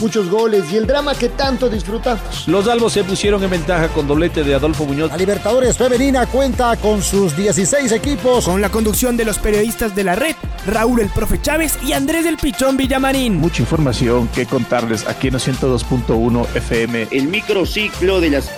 muchos goles y el drama que tanto disfrutamos. Los albos se pusieron en ventaja con doblete de Adolfo Muñoz. La Libertadores Femenina cuenta con sus 16 equipos. Con la conducción de los periodistas de la red, Raúl el Profe Chávez y Andrés del Pichón Villamarín. Mucha información que contarles aquí en 102.1 FM. El microciclo de las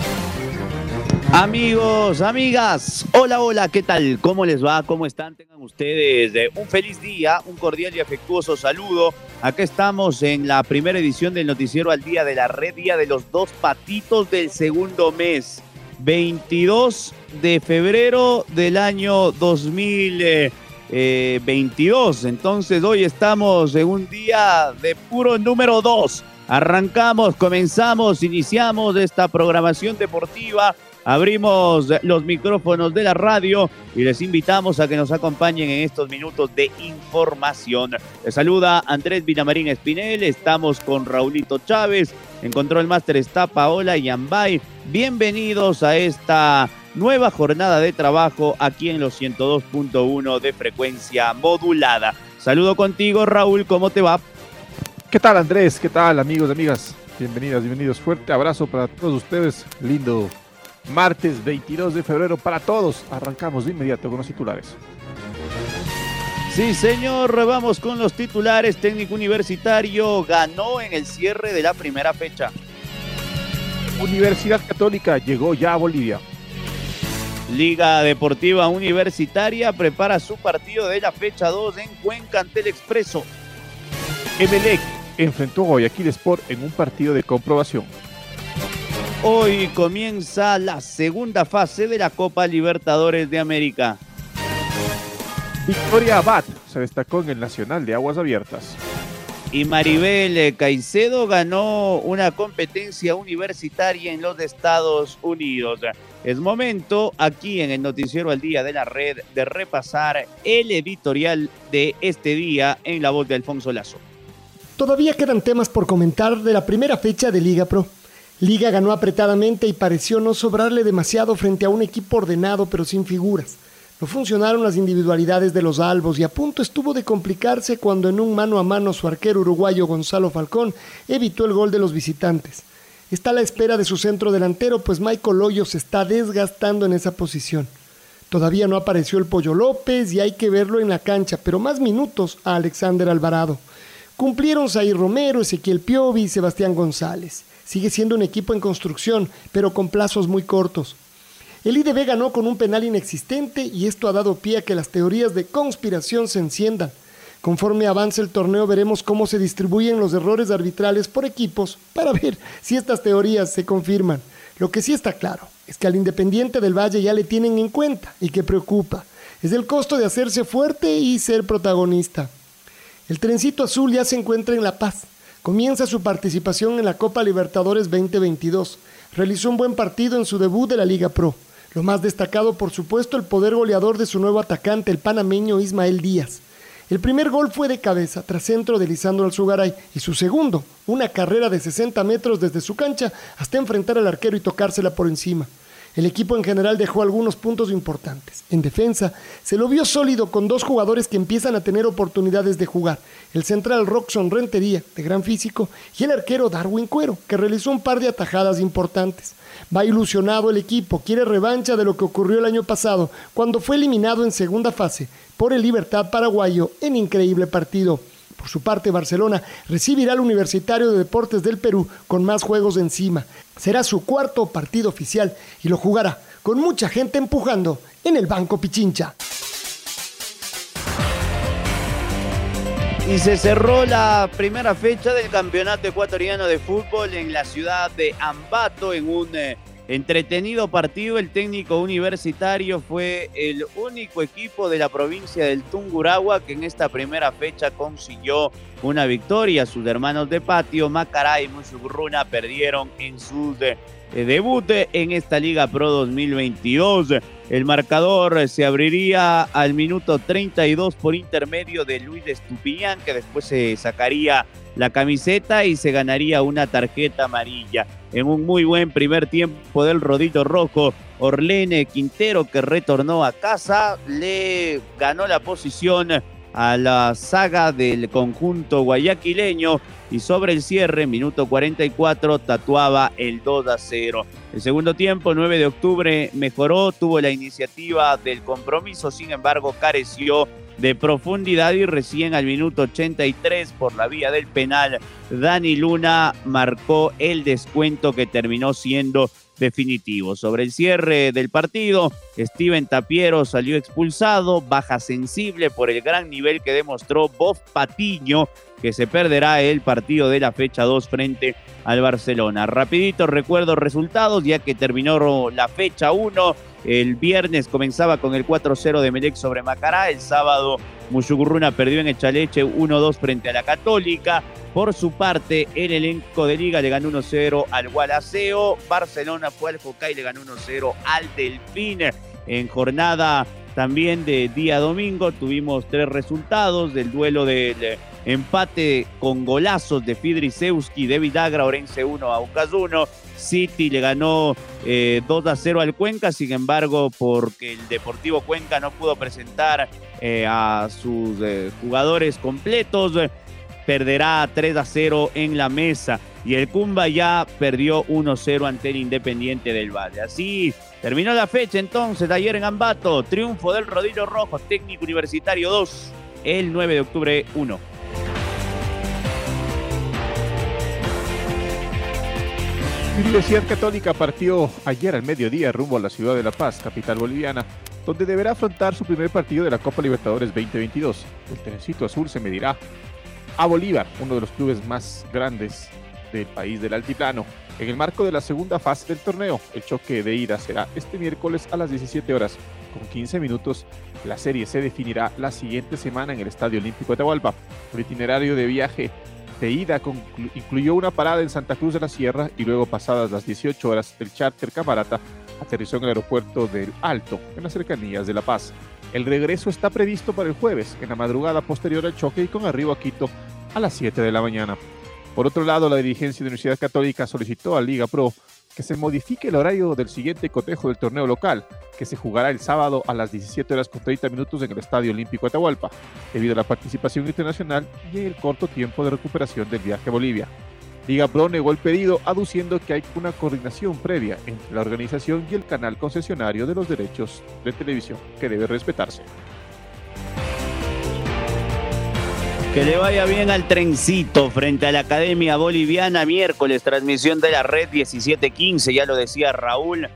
Amigos, amigas, hola, hola, ¿qué tal? ¿Cómo les va? ¿Cómo están? Tengan ustedes eh, un feliz día, un cordial y afectuoso saludo. Acá estamos en la primera edición del Noticiero al Día de la Red, Día de los Dos Patitos del segundo mes, 22 de febrero del año 2022. Eh, Entonces, hoy estamos en un día de puro número 2. Arrancamos, comenzamos, iniciamos esta programación deportiva Abrimos los micrófonos de la radio y les invitamos a que nos acompañen en estos minutos de información. Les saluda Andrés Villamarín Espinel, estamos con Raulito Chávez, en Control Master está Paola Yambay. Bienvenidos a esta nueva jornada de trabajo aquí en los 102.1 de frecuencia modulada. Saludo contigo, Raúl, ¿cómo te va? ¿Qué tal, Andrés? ¿Qué tal, amigos y amigas? Bienvenidas, bienvenidos. Fuerte abrazo para todos ustedes. Lindo martes 22 de febrero para todos. Arrancamos de inmediato con los titulares. Sí, señor, vamos con los titulares. Técnico universitario ganó en el cierre de la primera fecha. Universidad Católica llegó ya a Bolivia. Liga Deportiva Universitaria prepara su partido de la fecha 2 en Cuenca ante el Expreso. Emelec enfrentó a Guayaquil Sport en un partido de comprobación. Hoy comienza la segunda fase de la Copa Libertadores de América. Victoria Abad se destacó en el Nacional de Aguas Abiertas. Y Maribel Caicedo ganó una competencia universitaria en los Estados Unidos. Es momento aquí en el Noticiero al Día de la Red de repasar el editorial de este día en la voz de Alfonso Lazo. Todavía quedan temas por comentar de la primera fecha de Liga Pro. Liga ganó apretadamente y pareció no sobrarle demasiado frente a un equipo ordenado pero sin figuras. No funcionaron las individualidades de los albos y a punto estuvo de complicarse cuando en un mano a mano su arquero uruguayo Gonzalo Falcón evitó el gol de los visitantes. Está a la espera de su centro delantero, pues Michael Hoyo se está desgastando en esa posición. Todavía no apareció el Pollo López y hay que verlo en la cancha, pero más minutos a Alexander Alvarado. Cumplieron Zair Romero, Ezequiel Piovi y Sebastián González. Sigue siendo un equipo en construcción, pero con plazos muy cortos. El IDB ganó con un penal inexistente y esto ha dado pie a que las teorías de conspiración se enciendan. Conforme avance el torneo veremos cómo se distribuyen los errores arbitrales por equipos para ver si estas teorías se confirman. Lo que sí está claro es que al Independiente del Valle ya le tienen en cuenta y que preocupa. Es el costo de hacerse fuerte y ser protagonista. El trencito azul ya se encuentra en La Paz comienza su participación en la Copa Libertadores 2022. Realizó un buen partido en su debut de la Liga Pro. Lo más destacado, por supuesto, el poder goleador de su nuevo atacante, el panameño Ismael Díaz. El primer gol fue de cabeza, tras centro de Lisandro Alzugaray, y su segundo, una carrera de 60 metros desde su cancha hasta enfrentar al arquero y tocársela por encima. El equipo en general dejó algunos puntos importantes. En defensa, se lo vio sólido con dos jugadores que empiezan a tener oportunidades de jugar. El central Roxon Rentería, de gran físico, y el arquero Darwin Cuero, que realizó un par de atajadas importantes. Va ilusionado el equipo, quiere revancha de lo que ocurrió el año pasado, cuando fue eliminado en segunda fase por el Libertad Paraguayo en increíble partido. Por su parte, Barcelona recibirá al Universitario de Deportes del Perú con más juegos encima. Será su cuarto partido oficial y lo jugará con mucha gente empujando en el Banco Pichincha. Y se cerró la primera fecha del Campeonato Ecuatoriano de Fútbol en la ciudad de Ambato en un eh, Entretenido partido, el técnico universitario fue el único equipo de la provincia del Tungurahua que en esta primera fecha consiguió una victoria. Sus hermanos de patio, Macará y Musugruna, perdieron en sus eh, debut en esta Liga Pro 2022. El marcador se abriría al minuto 32 por intermedio de Luis Estupiñán, que después se sacaría la camiseta y se ganaría una tarjeta amarilla. En un muy buen primer tiempo del Rodito Rojo, Orlene Quintero, que retornó a casa, le ganó la posición a la saga del conjunto guayaquileño y sobre el cierre, minuto 44, tatuaba el 2 a 0. El segundo tiempo, 9 de octubre, mejoró, tuvo la iniciativa del compromiso, sin embargo, careció de profundidad y recién al minuto 83 por la vía del penal, Dani Luna marcó el descuento que terminó siendo definitivo. Sobre el cierre del partido, Steven Tapiero salió expulsado, baja sensible por el gran nivel que demostró Bob Patiño, que se perderá el partido de la fecha 2 frente al Barcelona. Rapidito recuerdo resultados, ya que terminó la fecha 1. El viernes comenzaba con el 4-0 de Melec sobre Macará. El sábado Mushugurruna perdió en Echaleche 1-2 frente a la Católica. Por su parte, el elenco de Liga le ganó 1-0 al Gualaceo. Barcelona fue al Focay y le ganó 1-0 al Delfín. En jornada también de día domingo tuvimos tres resultados del duelo del empate con golazos de Fidrisewski, David Agra, Orense 1, Aucas 1. City le ganó 2 eh, a 0 al Cuenca, sin embargo, porque el Deportivo Cuenca no pudo presentar eh, a sus eh, jugadores completos, perderá 3 a 0 en la mesa. Y el Cumba ya perdió 1-0 ante el Independiente del Valle. Así terminó la fecha entonces de ayer en Ambato. Triunfo del Rodillo Rojo, técnico universitario 2, el 9 de octubre 1. Universidad Católica partió ayer al mediodía rumbo a la ciudad de La Paz, capital boliviana, donde deberá afrontar su primer partido de la Copa Libertadores 2022. El Telecito Azul se medirá a Bolívar, uno de los clubes más grandes del país del altiplano. En el marco de la segunda fase del torneo, el choque de ida será este miércoles a las 17 horas. Con 15 minutos, la serie se definirá la siguiente semana en el Estadio Olímpico de Atahualpa. El itinerario de viaje de ida incluyó una parada en Santa Cruz de la Sierra y luego pasadas las 18 horas el charter Camarata aterrizó en el aeropuerto del Alto, en las cercanías de La Paz. El regreso está previsto para el jueves, en la madrugada posterior al choque y con arribo a Quito a las 7 de la mañana. Por otro lado, la dirigencia de Universidad Católica solicitó a Liga Pro que se modifique el horario del siguiente cotejo del torneo local, que se jugará el sábado a las 17 horas con 30 minutos en el Estadio Olímpico Atahualpa, debido a la participación internacional y el corto tiempo de recuperación del viaje a Bolivia. Liga Pro negó el pedido aduciendo que hay una coordinación previa entre la organización y el canal concesionario de los derechos de televisión que debe respetarse. Que le vaya bien al trencito frente a la Academia Boliviana. Miércoles, transmisión de la red 1715, ya lo decía Raúl,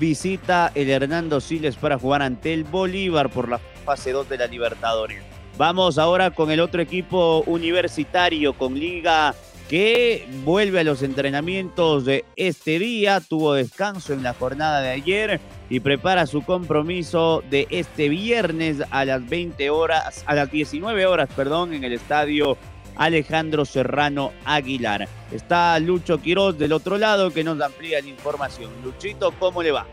visita el Hernando Siles para jugar ante el Bolívar por la fase 2 de la Libertadores. Vamos ahora con el otro equipo universitario, con Liga que vuelve a los entrenamientos de este día, tuvo descanso en la jornada de ayer y prepara su compromiso de este viernes a las 20 horas, a las 19 horas, perdón, en el estadio Alejandro Serrano Aguilar. Está Lucho Quiroz del otro lado que nos amplía la información. Luchito, ¿cómo le va?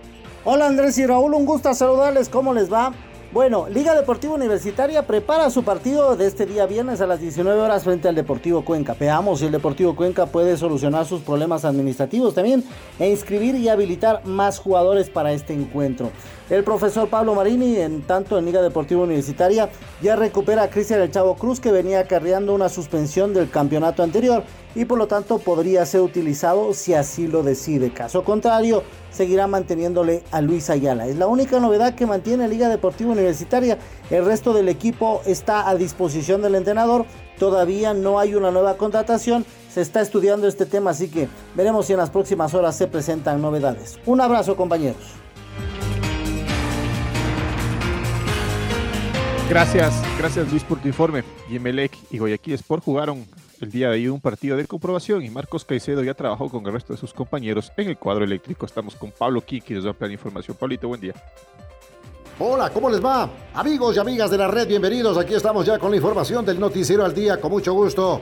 Hola Andrés y Raúl, un gusto saludarles, ¿cómo les va? Bueno, Liga Deportiva Universitaria prepara su partido de este día viernes a las 19 horas frente al Deportivo Cuenca. Veamos si el Deportivo Cuenca puede solucionar sus problemas administrativos también e inscribir y habilitar más jugadores para este encuentro. El profesor Pablo Marini, en tanto en Liga Deportiva Universitaria, ya recupera a Cristian El Chavo Cruz que venía acarreando una suspensión del campeonato anterior y por lo tanto podría ser utilizado si así lo decide. Caso contrario, seguirá manteniéndole a Luis Ayala. Es la única novedad que mantiene Liga Deportiva Universitaria. El resto del equipo está a disposición del entrenador. Todavía no hay una nueva contratación. Se está estudiando este tema, así que veremos si en las próximas horas se presentan novedades. Un abrazo compañeros. Gracias, gracias Luis por tu informe. Yemelec y Guayaquil Sport jugaron el día de hoy un partido de comprobación y Marcos Caicedo ya trabajó con el resto de sus compañeros en el cuadro eléctrico. Estamos con Pablo Kiki, nos da la información. Pablito, buen día. Hola, ¿cómo les va? Amigos y amigas de la red, bienvenidos. Aquí estamos ya con la información del Noticiero al Día, con mucho gusto.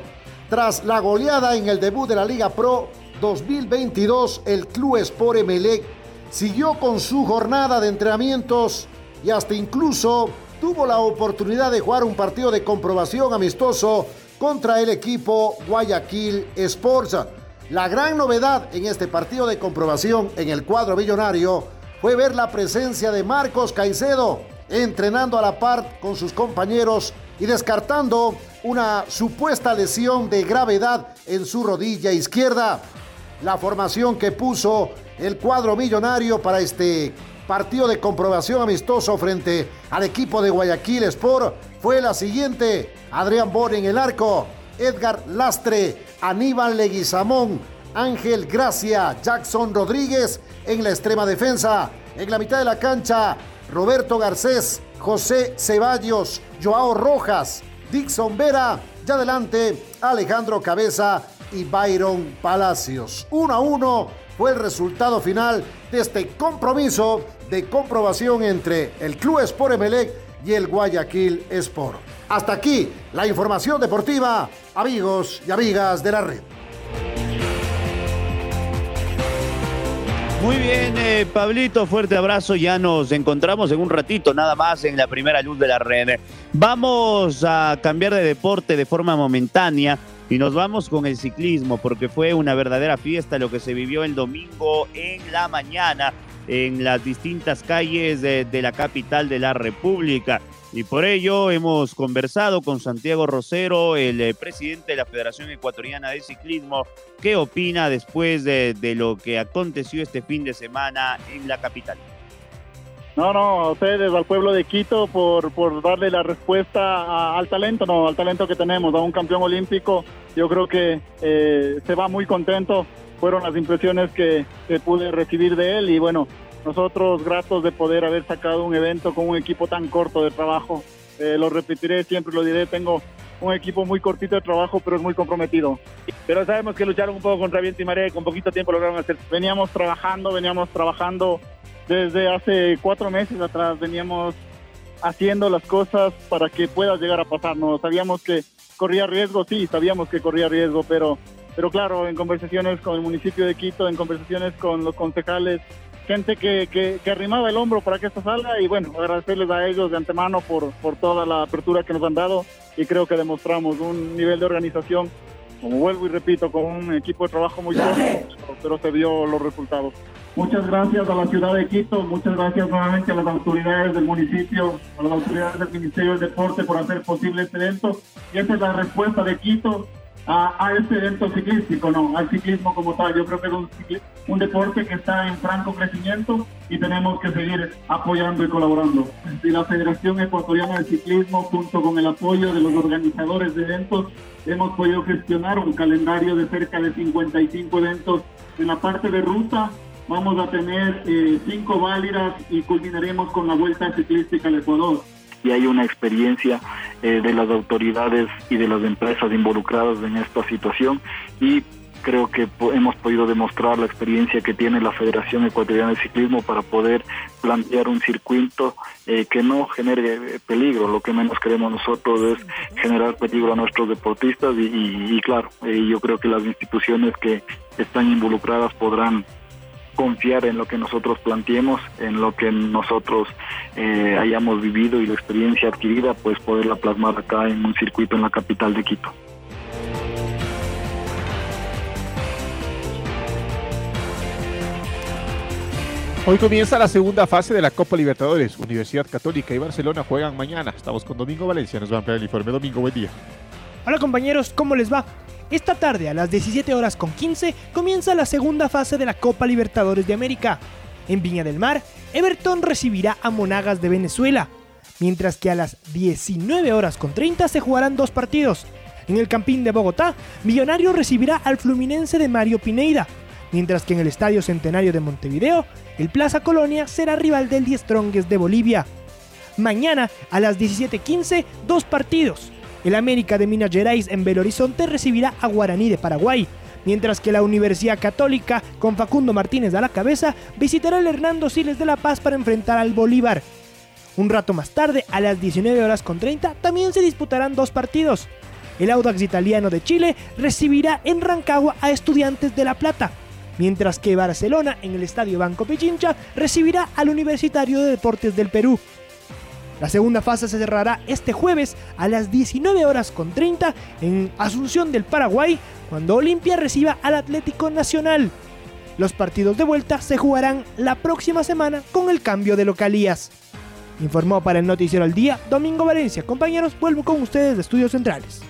Tras la goleada en el debut de la Liga Pro, 2022, el Club Sport Emelec siguió con su jornada de entrenamientos y hasta incluso tuvo la oportunidad de jugar un partido de comprobación amistoso contra el equipo Guayaquil Sports. La gran novedad en este partido de comprobación en el cuadro millonario fue ver la presencia de Marcos Caicedo entrenando a la par con sus compañeros y descartando una supuesta lesión de gravedad en su rodilla izquierda. La formación que puso el cuadro millonario para este partido de comprobación amistoso frente al equipo de Guayaquil Sport fue la siguiente. Adrián Bon en el arco, Edgar Lastre, Aníbal Leguizamón, Ángel Gracia, Jackson Rodríguez en la extrema defensa. En la mitad de la cancha, Roberto Garcés, José Ceballos, Joao Rojas, Dixon Vera. Y adelante, Alejandro Cabeza y Byron Palacios. 1 a 1 fue el resultado final de este compromiso de comprobación entre el Club Sport Emelec y el Guayaquil Sport. Hasta aquí la información deportiva, amigos y amigas de la red. Muy bien, eh, Pablito, fuerte abrazo. Ya nos encontramos en un ratito, nada más en la primera luz de la red. Vamos a cambiar de deporte de forma momentánea y nos vamos con el ciclismo, porque fue una verdadera fiesta lo que se vivió el domingo en la mañana en las distintas calles de, la capital de la República. Y por ello hemos conversado con Santiago Rosero, el eh, presidente de la Federación Ecuatoriana de Ciclismo, qué opina después de, lo que aconteció este fin de semana en la capital. No, no, a ustedes, al pueblo de Quito, por, por darle la respuesta al talento, no, al talento que tenemos, a un campeón olímpico. Yo creo que eh, se va muy contento. Fueron las impresiones que, que pude recibir de él y bueno, nosotros gratos de poder haber sacado un evento con un equipo tan corto de trabajo. Eh, lo repetiré, siempre lo diré, tengo un equipo muy cortito de trabajo, pero es muy comprometido. Pero sabemos que lucharon un poco contra viento y marea y con poquito tiempo lograron hacer. Veníamos trabajando, veníamos trabajando desde hace cuatro meses atrás, veníamos haciendo las cosas para que pueda llegar a pasarnos. Sabíamos que corría riesgo, sí, sabíamos que corría riesgo, pero, pero claro, en conversaciones con el municipio de Quito, en conversaciones con los concejales, gente que, que, que, arrimaba el hombro para que esto salga y bueno, agradecerles a ellos de antemano por, por toda la apertura que nos han dado y creo que demostramos un nivel de organización, como vuelvo y repito, con un equipo de trabajo muy fuerte, pero se vio los resultados. Muchas gracias a la ciudad de Quito, muchas gracias nuevamente a las autoridades del municipio, a las autoridades del Ministerio del Deporte por hacer posible este evento. Y esta es la respuesta de Quito a, a, este evento ciclístico, no, al ciclismo como tal. Yo creo que es un, un, deporte que está en franco crecimiento y tenemos que seguir apoyando y colaborando. Y la Federación Ecuatoriana de Ciclismo, junto con el apoyo de los organizadores de eventos, hemos podido gestionar un calendario de cerca de 55 eventos en la parte de ruta. Vamos a tener eh, cinco válidas y culminaremos con la Vuelta Ciclística al Ecuador y hay una experiencia eh, de las autoridades y de las empresas involucradas en esta situación y creo que hemos podido demostrar la experiencia que tiene la Federación Ecuatoriana de Ciclismo para poder plantear un circuito eh, que no genere eh, peligro. Lo que menos queremos nosotros es generar peligro a nuestros deportistas y, y, claro, eh, yo creo que las instituciones que están involucradas podrán confiar en lo que nosotros planteemos, en lo que nosotros eh, hayamos vivido y la experiencia adquirida, pues poderla plasmar acá en un circuito en la capital de Quito. Hoy comienza la segunda fase de la Copa Libertadores. Universidad Católica y Barcelona juegan mañana. Estamos con Domingo Valencia. Nos va a ampliar el informe. Domingo, buen día. Hola compañeros, ¿cómo les va? Esta tarde a las 17 horas con 15 comienza la segunda fase de la Copa Libertadores de América. En Viña del Mar, Everton recibirá a Monagas de Venezuela, mientras que a las 19 horas con 30 se jugarán dos partidos. En el Campín de Bogotá, Millonario recibirá al Fluminense de Mario Pineida, mientras que en el Estadio Centenario de Montevideo, el Plaza Colonia será rival del Die Strongest de Bolivia. Mañana a las 17:15, dos partidos. El América de Minas Gerais en Belo Horizonte recibirá a Guaraní de Paraguay, mientras que la Universidad Católica, con Facundo Martínez a la cabeza, visitará al Hernando Siles de La Paz para enfrentar al Bolívar. Un rato más tarde, a las 19 horas con 30, también se disputarán dos partidos. el Audax italiano de Chile recibirá en Rancagua a Estudiantes de La Plata, mientras que Barcelona en el Estadio Banco Pichincha recibirá al Universitario de Deportes del Perú. La segunda fase se cerrará este jueves a las 19 horas con 30 en Asunción del Paraguay, cuando Olimpia reciba al Atlético Nacional. Los partidos de vuelta se jugarán la próxima semana con el cambio de localías. Informó para el Noticiero al Día Domingo Valencia. Compañeros, vuelvo con ustedes de Estudios Centrales.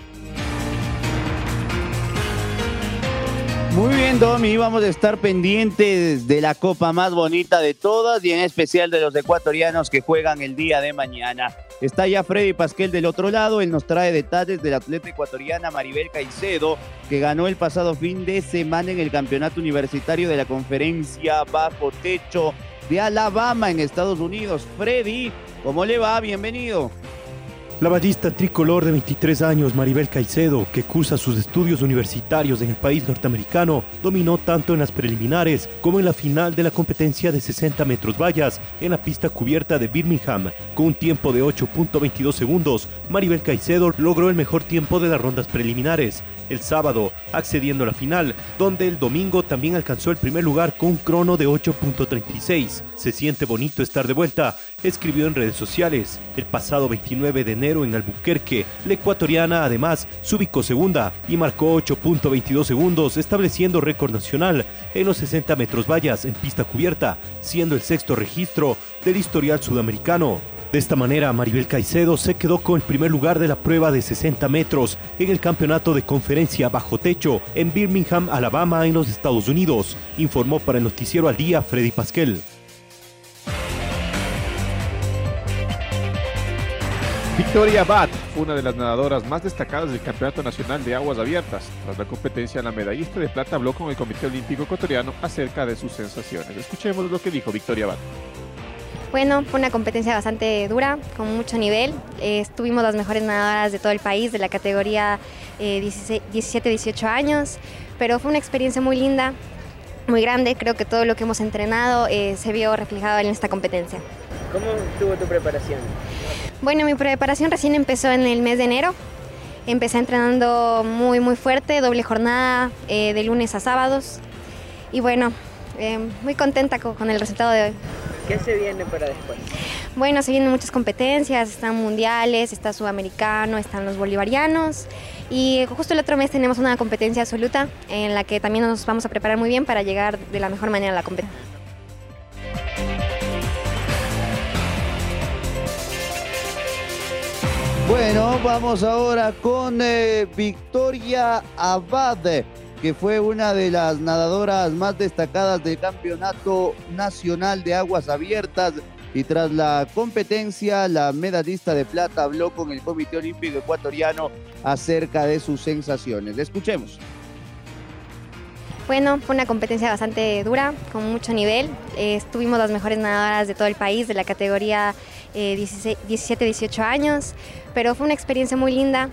Muy bien, Domi, vamos a estar pendientes de la copa más bonita de todas y en especial de los ecuatorianos que juegan el día de mañana. Está ya Freddy Pasquel del otro lado, él nos trae detalles del atleta ecuatoriana Maribel Caicedo, que ganó el pasado fin de semana en el campeonato universitario de la conferencia Bajo Techo de Alabama en Estados Unidos. Freddy, ¿cómo le va? Bienvenido. La ballista tricolor de 23 años, Maribel Caicedo, que cursa sus estudios universitarios en el país norteamericano, dominó tanto en las preliminares como en la final de la competencia de 60 metros vallas en la pista cubierta de Birmingham. Con un tiempo de 8.22 segundos, Maribel Caicedo logró el mejor tiempo de las rondas preliminares. El sábado, accediendo a la final, donde el domingo también alcanzó el primer lugar con un crono de 8.36. Se siente bonito estar de vuelta, escribió en redes sociales. El pasado 29 de enero en Albuquerque. La ecuatoriana además se ubicó segunda y marcó 8.22 segundos, estableciendo récord nacional en los 60 metros vallas en pista cubierta, siendo el sexto registro del historial sudamericano. De esta manera, Maribel Caicedo se quedó con el primer lugar de la prueba de 60 metros en el campeonato de conferencia bajo techo en Birmingham, Alabama, en los Estados Unidos, informó para el noticiero al día Freddy Pasquel. Victoria fue una de las nadadoras más destacadas del Campeonato Nacional de Aguas Abiertas. Tras la competencia, la medallista de plata habló con el Comité Olímpico Ecuatoriano acerca de sus sensaciones. Escuchemos lo que dijo Victoria Abad. Bueno, fue una competencia bastante dura, con mucho nivel. Eh, estuvimos las mejores nadadoras de todo el país, de la categoría 17-18 años, pero fue una experiencia muy linda, muy grande. Creo que todo lo que hemos entrenado eh, se vio reflejado en esta competencia. ¿Cómo estuvo tu preparación? Bueno, mi preparación recién empezó en el mes de enero. Empecé entrenando muy, muy fuerte, doble jornada eh, de lunes a sábados. Y bueno, eh, muy contenta con, el resultado de hoy. ¿Qué se viene para después? Bueno, se vienen muchas competencias, están mundiales, está sudamericano, están los bolivarianos. Y justo el otro mes tenemos una competencia absoluta en la que también nos vamos a preparar muy bien para llegar de la mejor manera a la competencia. Bueno, vamos ahora con eh, Victoria Abad, que fue una de las nadadoras más destacadas del Campeonato Nacional de Aguas Abiertas. Y tras la competencia, la medallista de plata habló con el Comité Olímpico Ecuatoriano acerca de sus sensaciones. Escuchemos. Bueno, fue una competencia bastante dura, con mucho nivel. Eh, estuvimos las mejores nadadoras de todo el país, de la categoría 17-18 eh, años, pero fue una experiencia muy linda,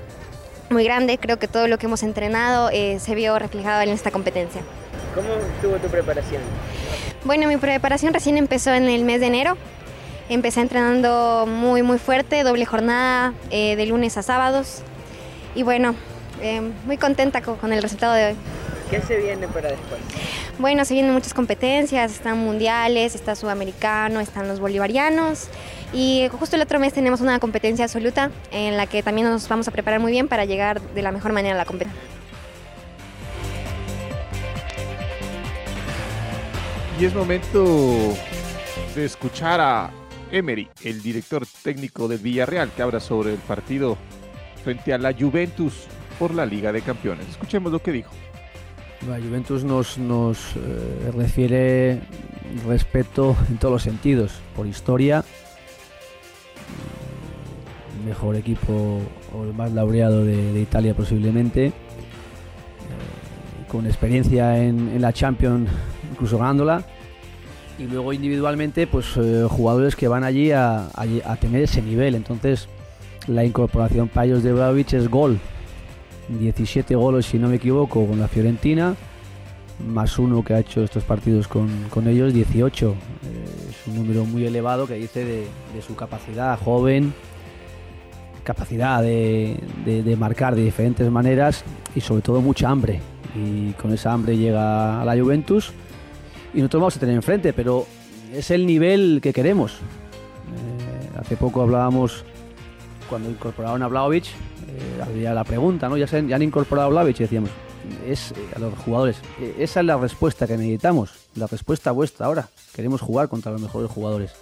muy grande. Creo que todo lo que hemos entrenado eh, se vio reflejado en esta competencia. ¿Cómo estuvo tu preparación? Bueno, mi preparación recién empezó en el mes de enero. Empecé entrenando muy, muy fuerte, doble jornada eh, de lunes a sábados. Y bueno, muy contenta con el resultado de hoy. ¿Qué se viene para después? Bueno, se vienen muchas competencias, están mundiales, está sudamericano, están los bolivarianos y justo el otro mes tenemos una competencia absoluta en la que también nos vamos a preparar muy bien para llegar de la mejor manera a la competencia. Y es momento de escuchar a Emery, el director técnico del Villarreal, que habla sobre el partido frente a la Juventus por la Liga de Campeones. Escuchemos lo que dijo. La Juventus nos, nos eh, refiere respeto en todos los sentidos, por historia, el mejor equipo o el más laureado de, Italia posiblemente, eh, con experiencia en, la Champions, incluso ganándola, y luego individualmente pues eh, jugadores que van allí a, tener ese nivel, entonces la incorporación para ellos de Vlaovic es gol, 17 goles, si no me equivoco, con la Fiorentina, más uno que ha hecho estos partidos con, ellos, 18. Eh, es un número muy elevado que dice de, su capacidad joven, capacidad de, de- de marcar de diferentes maneras y sobre todo mucha hambre. Y con esa hambre llega a la Juventus y nosotros vamos a tener enfrente, pero es el nivel que queremos. Eh, hace poco hablábamos, cuando incorporaron a Vlaovic, eh, había la pregunta, ¿no? Ya, se han, incorporado a Vlaovic y decíamos, es eh, a los jugadores, eh, esa es la respuesta que necesitamos, la respuesta vuestra ahora. Queremos jugar contra los mejores jugadores.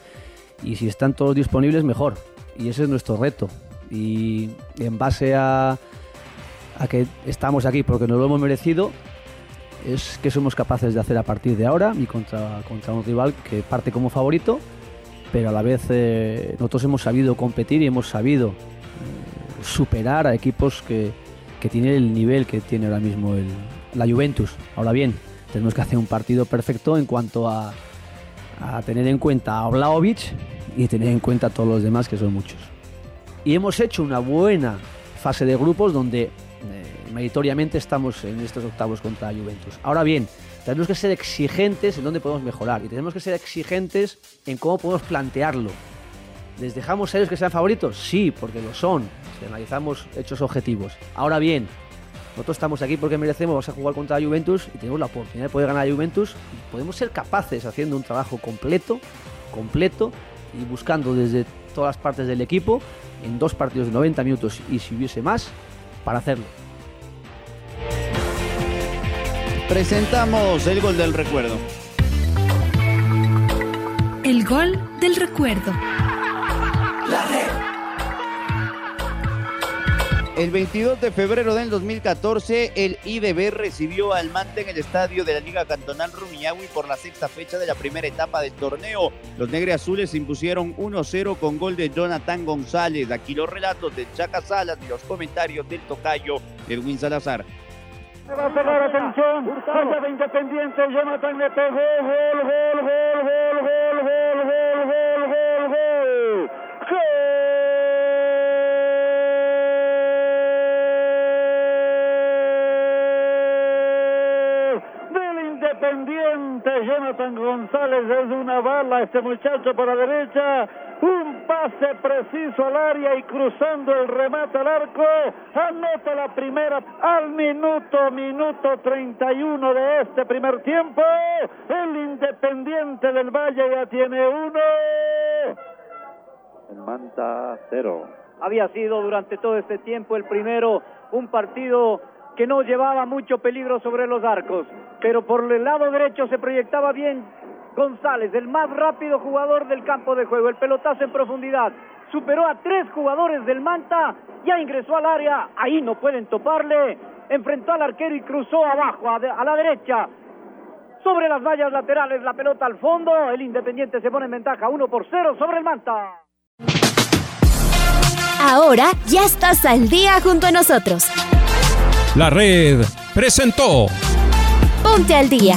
Y si están todos disponibles, mejor. Y ese es nuestro reto. Y en base a, a que estamos aquí porque nos lo hemos merecido, es que somos capaces de hacer a partir de ahora y contra un rival que parte como favorito, pero a la vez eh, nosotros hemos sabido competir y hemos sabido eh, superar a equipos que, que tienen el nivel que tiene ahora mismo el, la Juventus. Ahora bien, tenemos que hacer un partido perfecto en cuanto a, a tener en cuenta a Vlaovic y tener en cuenta a todos los demás, que son muchos. Y hemos hecho una buena fase de grupos donde meritoriamente estamos en estos octavos contra Juventus. Ahora bien, tenemos que ser exigentes en dónde podemos mejorar y tenemos que ser exigentes en cómo podemos plantearlo. ¿Les dejamos ser los que sean favoritos? Sí, porque lo son. Si analizamos hechos objetivos. Ahora bien, nosotros estamos aquí porque merecemos, vamos a jugar contra la Juventus y tenemos la oportunidad de poder ganar a Juventus. Y podemos ser capaces haciendo un trabajo completo, completo y buscando desde todas las partes del equipo en dos partidos de 90 minutos y si hubiese más, para hacerlo. Presentamos el gol del recuerdo. El gol del recuerdo. El 22 de febrero del 2014, el IDB recibió al Manta en el estadio de la Liga Cantonal Rumiñahui por la sexta fecha de la primera etapa del torneo. Los negreazules se impusieron 1-0 con gol de Jonathan González. Aquí los relatos de Chaca Salas y los comentarios del tocayo Edwin Salazar. Se va a cerrar, atención. Falla de Independiente. Jonathan le pegó. Gol, gol, gol, gol, gol, gol, gol, gol, gol, gol. Gol del Independiente. Jonathan González es una bala. Este muchacho por la derecha. Un pase preciso al área y cruzando el remate al arco. Anota la primera al minuto, minuto 31 de este primer tiempo. El Independiente del Valle ya tiene uno. El Manta cero. había sido durante todo este tiempo el primero, un partido que no llevaba mucho peligro sobre los arcos, pero por el lado derecho se proyectaba bien González, el más rápido jugador del campo de juego, el pelotazo en profundidad, superó a tres jugadores del Manta, ya ingresó al área, ahí no pueden toparle, enfrentó al arquero y cruzó abajo, a, de- a la derecha, sobre las vallas laterales, la pelota al fondo, el Independiente se pone en ventaja, uno por cero sobre el Manta. Ahora ya estás al día junto a nosotros. La red presentó. Ponte al día.